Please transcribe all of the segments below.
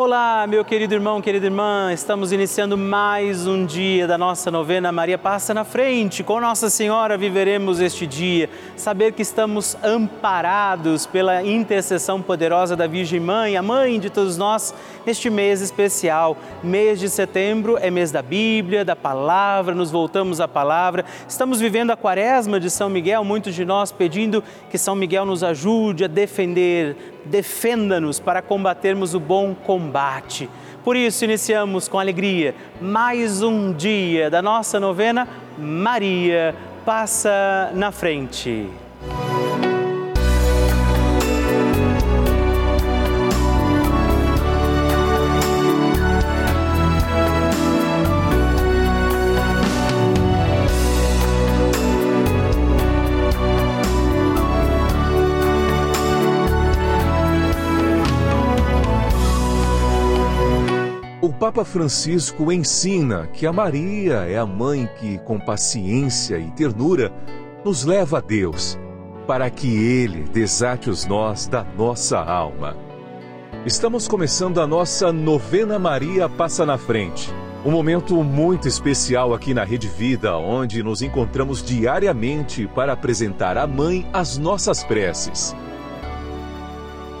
Olá, meu querido irmão, querida irmã, estamos iniciando mais um dia da nossa novena Maria Passa na Frente. Com Nossa Senhora viveremos este dia, saber que estamos amparados pela intercessão poderosa da Virgem Mãe, a mãe de todos nós, neste mês especial. Mês de setembro é mês da Bíblia, da palavra, nos voltamos à palavra. Estamos vivendo a quaresma de São Miguel, muitos de nós pedindo que São Miguel nos ajude a defender, defenda-nos para combatermos o bom combate. Por isso, iniciamos com alegria mais um dia da nossa novena Maria Passa na Frente. Papa Francisco ensina que a Maria é a mãe que, com paciência e ternura, nos leva a Deus, para que Ele desate os nós da nossa alma. Estamos começando a nossa novena Maria Passa na Frente. Um momento muito especial aqui na Rede Vida, onde nos encontramos diariamente para apresentar à Mãe as nossas preces.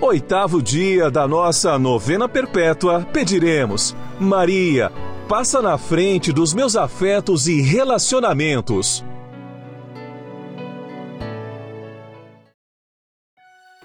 oitavo dia da nossa novena perpétua, pediremos: Maria, passa na frente dos meus afetos e relacionamentos.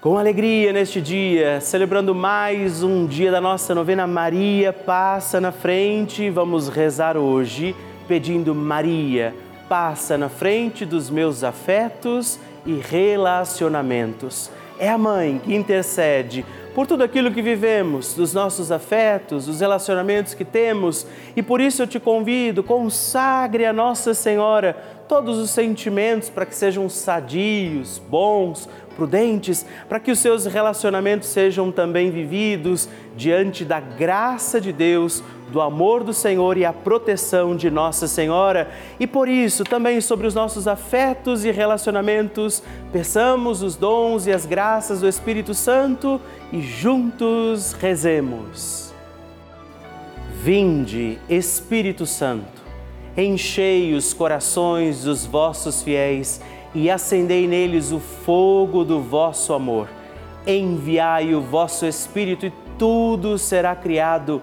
Com alegria neste dia, celebrando mais um dia da nossa novena Maria Passa na Frente, vamos rezar hoje pedindo Maria, passa na frente dos meus afetos e relacionamentos é a mãe que intercede por tudo aquilo que vivemos, dos nossos afetos, dos relacionamentos que temos, e por isso eu te convido, consagre a Nossa Senhora todos os sentimentos para que sejam sadios, bons, prudentes, para que os seus relacionamentos sejam também vividos diante da graça de Deus, do amor do Senhor e a proteção de Nossa Senhora. E por isso, também sobre os nossos afetos e relacionamentos, peçamos os dons e as graças do Espírito Santo e juntos rezemos. Vinde, Espírito Santo, enchei os corações dos vossos fiéis e acendei neles o fogo do vosso amor. Enviai o vosso Espírito e tudo será criado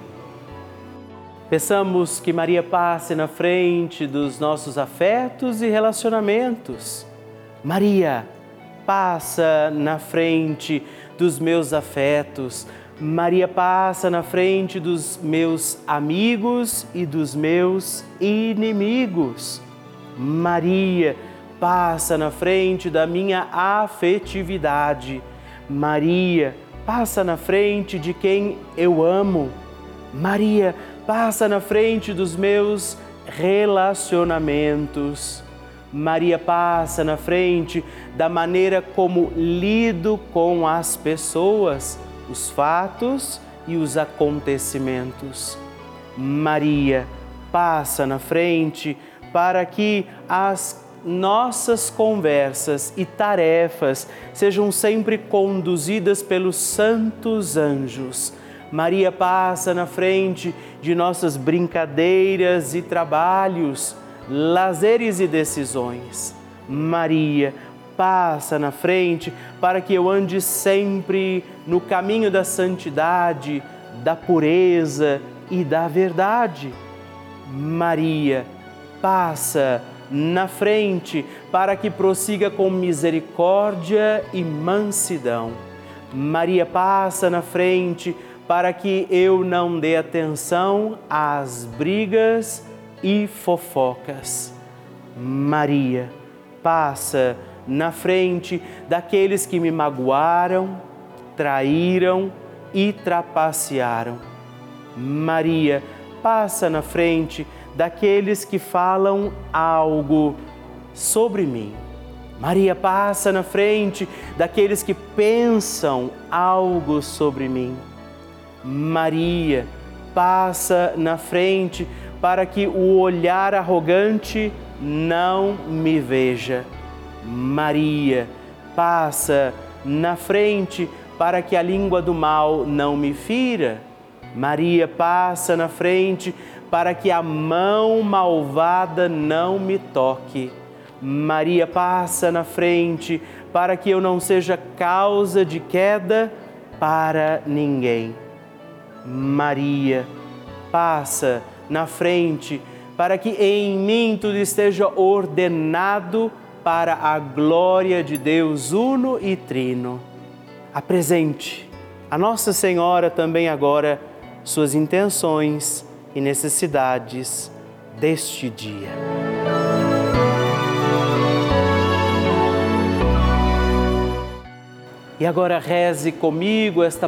Peçamos que Maria passe na frente dos nossos afetos e relacionamentos. Maria, passa na frente dos meus afetos. Maria passa na frente dos meus amigos e dos meus inimigos. Maria passa na frente da minha afetividade. Maria passa na frente de quem eu amo. Maria passa na frente dos meus relacionamentos. Maria passa na frente da maneira como lido com as pessoas, os fatos e os acontecimentos. Maria passa na frente para que as nossas conversas e tarefas sejam sempre conduzidas pelos santos anjos Maria passa na frente de nossas brincadeiras e trabalhos, lazeres e decisões. Maria passa na frente para que eu ande sempre no caminho da santidade, da pureza e da verdade. Maria, passa na frente para que prossiga com misericórdia e mansidão. Maria, passa na frente para que eu não dê atenção às brigas e fofocas. Maria, passa na frente daqueles que me magoaram, traíram e trapacearam. Maria, passa na frente daqueles que falam algo sobre mim. Maria passa na frente daqueles que pensam algo sobre mim. Maria passa na frente para que o olhar arrogante não me veja. Maria passa na frente para que a língua do mal não me fira. Maria passa na frente para que a mão malvada não me toque. Maria passa na frente para que eu não seja causa de queda para ninguém. Maria passa na frente para que em mim tudo esteja ordenado para a glória de Deus uno e trino. Apresente a Nossa Senhora também agora suas intenções e necessidades deste dia. E agora reze comigo esta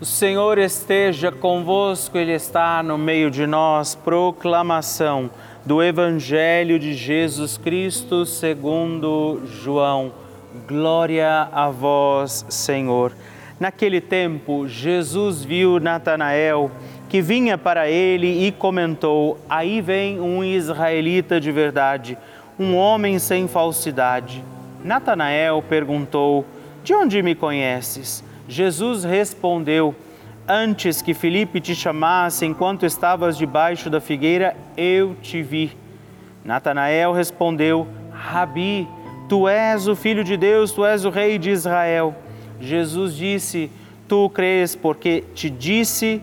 O Senhor esteja convosco, Ele está no meio de nós. Proclamação do Evangelho de Jesus Cristo segundo João. Glória a vós, Senhor. Naquele tempo, Jesus viu Natanael que vinha para ele e comentou: Aí vem um israelita de verdade, um homem sem falsidade. Natanael perguntou: De onde me conheces? Jesus respondeu: Antes que Felipe te chamasse, enquanto estavas debaixo da figueira, eu te vi. Natanael respondeu: Rabi, tu és o filho de Deus, tu és o rei de Israel. Jesus disse: Tu crês porque te disse,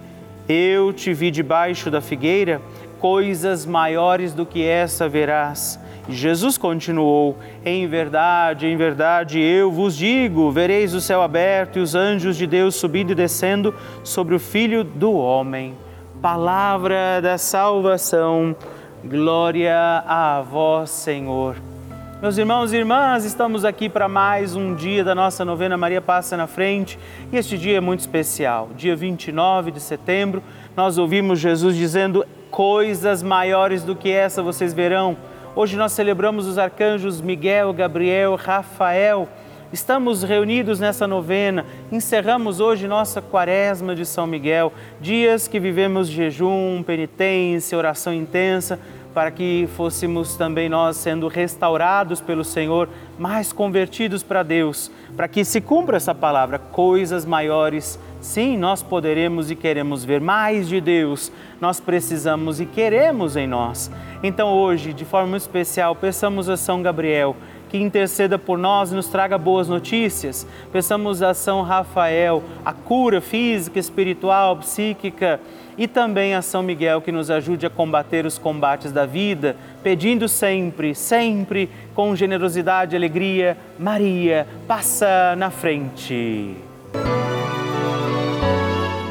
eu te vi debaixo da figueira, coisas maiores do que essa verás. Jesus continuou: Em verdade, em verdade, eu vos digo: vereis o céu aberto e os anjos de Deus subindo e descendo sobre o Filho do Homem. Palavra da salvação, glória a vós, Senhor. Meus irmãos e irmãs, estamos aqui para mais um dia da nossa novena Maria Passa na Frente e este dia é muito especial. Dia 29 de setembro, nós ouvimos Jesus dizendo: Coisas maiores do que essa vocês verão. Hoje nós celebramos os arcanjos Miguel, Gabriel, Rafael. Estamos reunidos nessa novena, encerramos hoje nossa quaresma de São Miguel, dias que vivemos jejum, penitência, oração intensa, para que fôssemos também nós sendo restaurados pelo Senhor, mais convertidos para Deus, para que se cumpra essa palavra, coisas maiores. Sim, nós poderemos e queremos ver mais de Deus, nós precisamos e queremos em nós. Então, hoje, de forma especial, peçamos a São Gabriel que interceda por nós e nos traga boas notícias. Peçamos a São Rafael a cura física, espiritual, psíquica e também a São Miguel que nos ajude a combater os combates da vida, pedindo sempre, sempre com generosidade e alegria, Maria, passa na frente.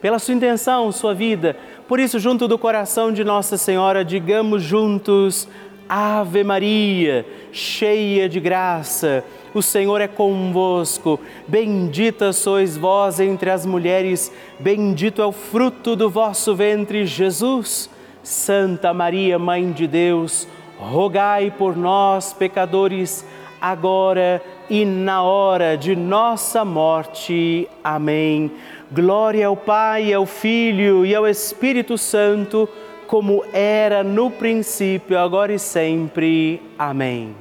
pela sua intenção, sua vida. Por isso, junto do coração de Nossa Senhora, digamos juntos: Ave Maria, cheia de graça o Senhor é convosco. Bendita sois vós entre as mulheres, bendito é o fruto do vosso ventre, Jesus. Santa Maria, Mãe de Deus, rogai por nós, pecadores, agora e na hora de nossa morte. Amém. Glória ao Pai, ao Filho e ao Espírito Santo, como era no princípio, agora e sempre. Amém.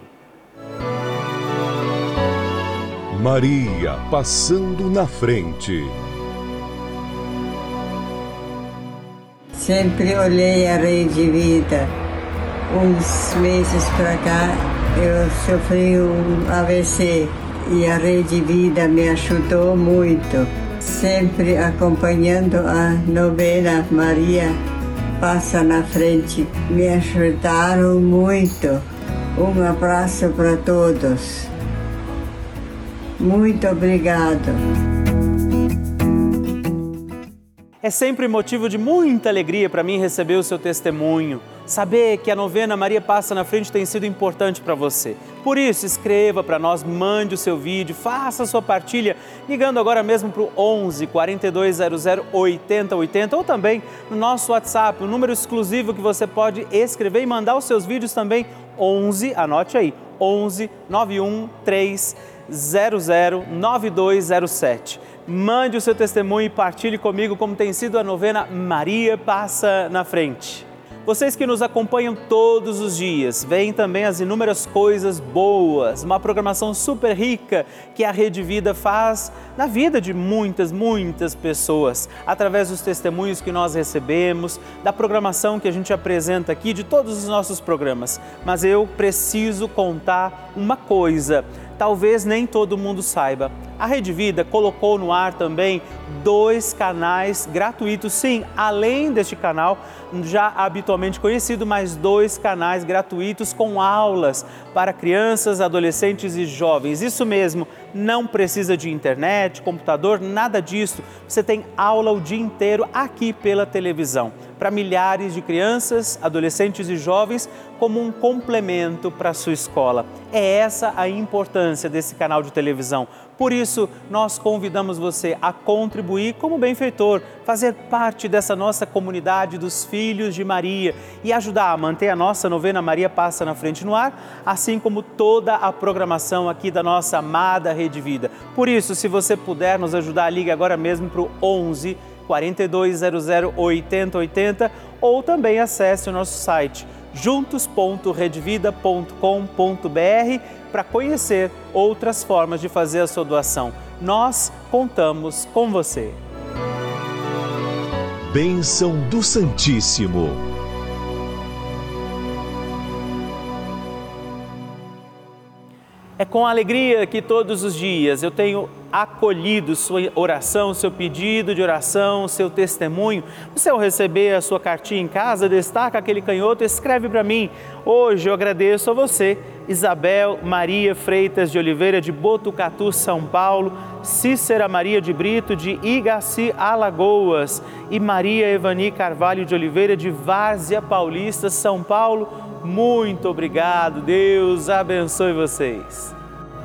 Maria passando na frente. Sempre olhei a Rede Vida. Uns meses para cá eu sofri um AVC e a Rede Vida me ajudou muito. Sempre acompanhando a novena Maria Passa na Frente. Me ajudaram muito. Um abraço para todos. Muito obrigado. É sempre motivo de muita alegria para mim receber o seu testemunho. Saber que a novena Maria Passa na Frente tem sido importante para você. Por isso, escreva para nós, mande o seu vídeo, faça a sua partilha, ligando agora mesmo para o 11 4200 8080 ou também no nosso WhatsApp, o número exclusivo que você pode escrever e mandar os seus vídeos também, 11, anote aí, 11 91 3 009207. Mande o seu testemunho e partilhe comigo como tem sido a novena Maria Passa na Frente. Vocês que nos acompanham todos os dias, veem também as inúmeras coisas boas, uma programação super rica que a Rede Vida faz na vida de muitas, muitas pessoas, através dos testemunhos que nós recebemos, da programação que a gente apresenta aqui, de todos os nossos programas. Mas eu preciso contar uma coisa talvez nem todo mundo saiba. A Rede Vida colocou no ar também dois canais gratuitos, sim, além deste canal já habitualmente conhecido, mais dois canais gratuitos com aulas para crianças, adolescentes e jovens. Isso mesmo, não precisa de internet, computador, nada disso. Você tem aula o dia inteiro aqui pela televisão para milhares de crianças, adolescentes e jovens como um complemento para a sua escola. É essa a importância desse canal de televisão. Por isso, nós convidamos você a contribuir como benfeitor, fazer parte dessa nossa comunidade dos Filhos de Maria e ajudar a manter a nossa novena Maria Passa na Frente no ar, assim como toda a programação aqui da nossa amada Rede Vida. Por isso, se você puder nos ajudar, ligue agora mesmo para o 11 4200 8080 ou também acesse o nosso site juntos.redvida.com.br para conhecer outras formas de fazer a sua doação. Nós contamos com você. Bênção do Santíssimo. É com alegria que todos os dias eu tenho acolhido sua oração, seu pedido de oração, seu testemunho. Você, ao receber a sua cartinha em casa, destaca aquele canhoto, escreve para mim. Hoje eu agradeço a você, Isabel Maria Freitas de Oliveira, de Botucatu, São Paulo, Cícera Maria de Brito, de Igaci, Alagoas, e Maria Evani Carvalho de Oliveira, de Várzea Paulista, São Paulo. Muito obrigado, Deus abençoe vocês.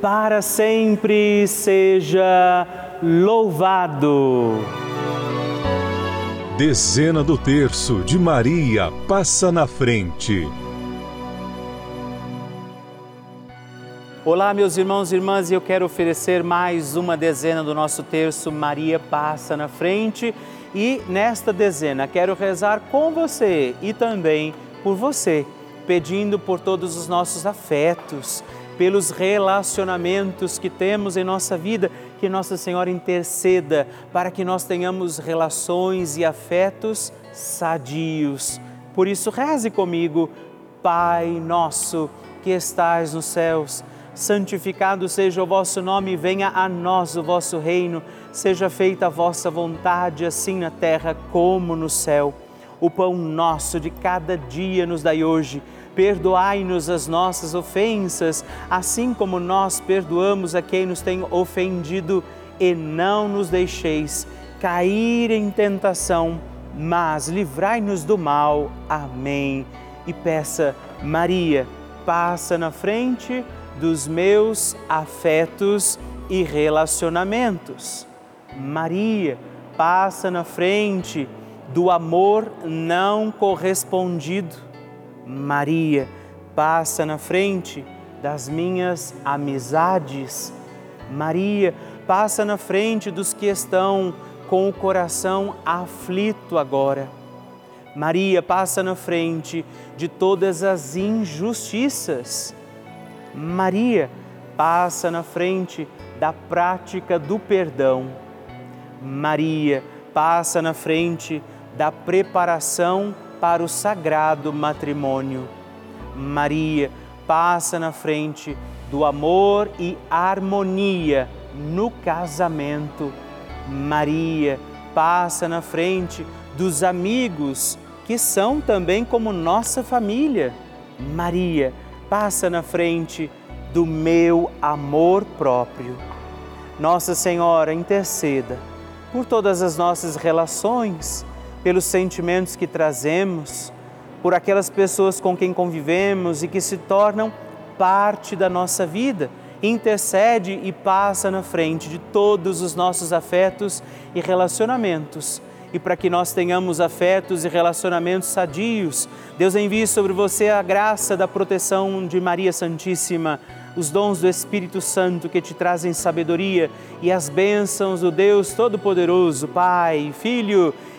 para sempre seja louvado. Dezena do terço de Maria passa na frente. Olá, meus irmãos e irmãs, e eu quero oferecer mais uma dezena do nosso terço Maria passa na frente. E nesta dezena quero rezar com você e também por você, pedindo por todos os nossos afetos pelos relacionamentos que temos em nossa vida, que Nossa Senhora interceda para que nós tenhamos relações e afetos sadios. Por isso, reze comigo, Pai nosso que estais nos céus, santificado seja o vosso nome, venha a nós o vosso reino, seja feita a vossa vontade, assim na terra como no céu. O pão nosso de cada dia nos dai hoje Perdoai-nos as nossas ofensas, assim como nós perdoamos a quem nos tem ofendido, e não nos deixeis cair em tentação, mas livrai-nos do mal. Amém. E peça, Maria, passa na frente dos meus afetos e relacionamentos. Maria, passa na frente do amor não correspondido Maria, passa na frente das minhas amizades. Maria, passa na frente dos que estão com o coração aflito agora. Maria, passa na frente de todas as injustiças. Maria, passa na frente da prática do perdão. Maria, passa na frente da preparação para o sagrado matrimônio. Maria passa na frente do amor e harmonia no casamento. Maria passa na frente dos amigos que são também como nossa família. Maria passa na frente do meu amor próprio. Nossa Senhora interceda por todas as nossas relações pelos sentimentos que trazemos, por aquelas pessoas com quem convivemos e que se tornam parte da nossa vida. Intercede e passa na frente de todos os nossos afetos e relacionamentos. E para que nós tenhamos afetos e relacionamentos sadios, Deus envie sobre você a graça da proteção de Maria Santíssima, os dons do Espírito Santo que te trazem sabedoria e as bênçãos do Deus Todo-Poderoso, Pai, Filho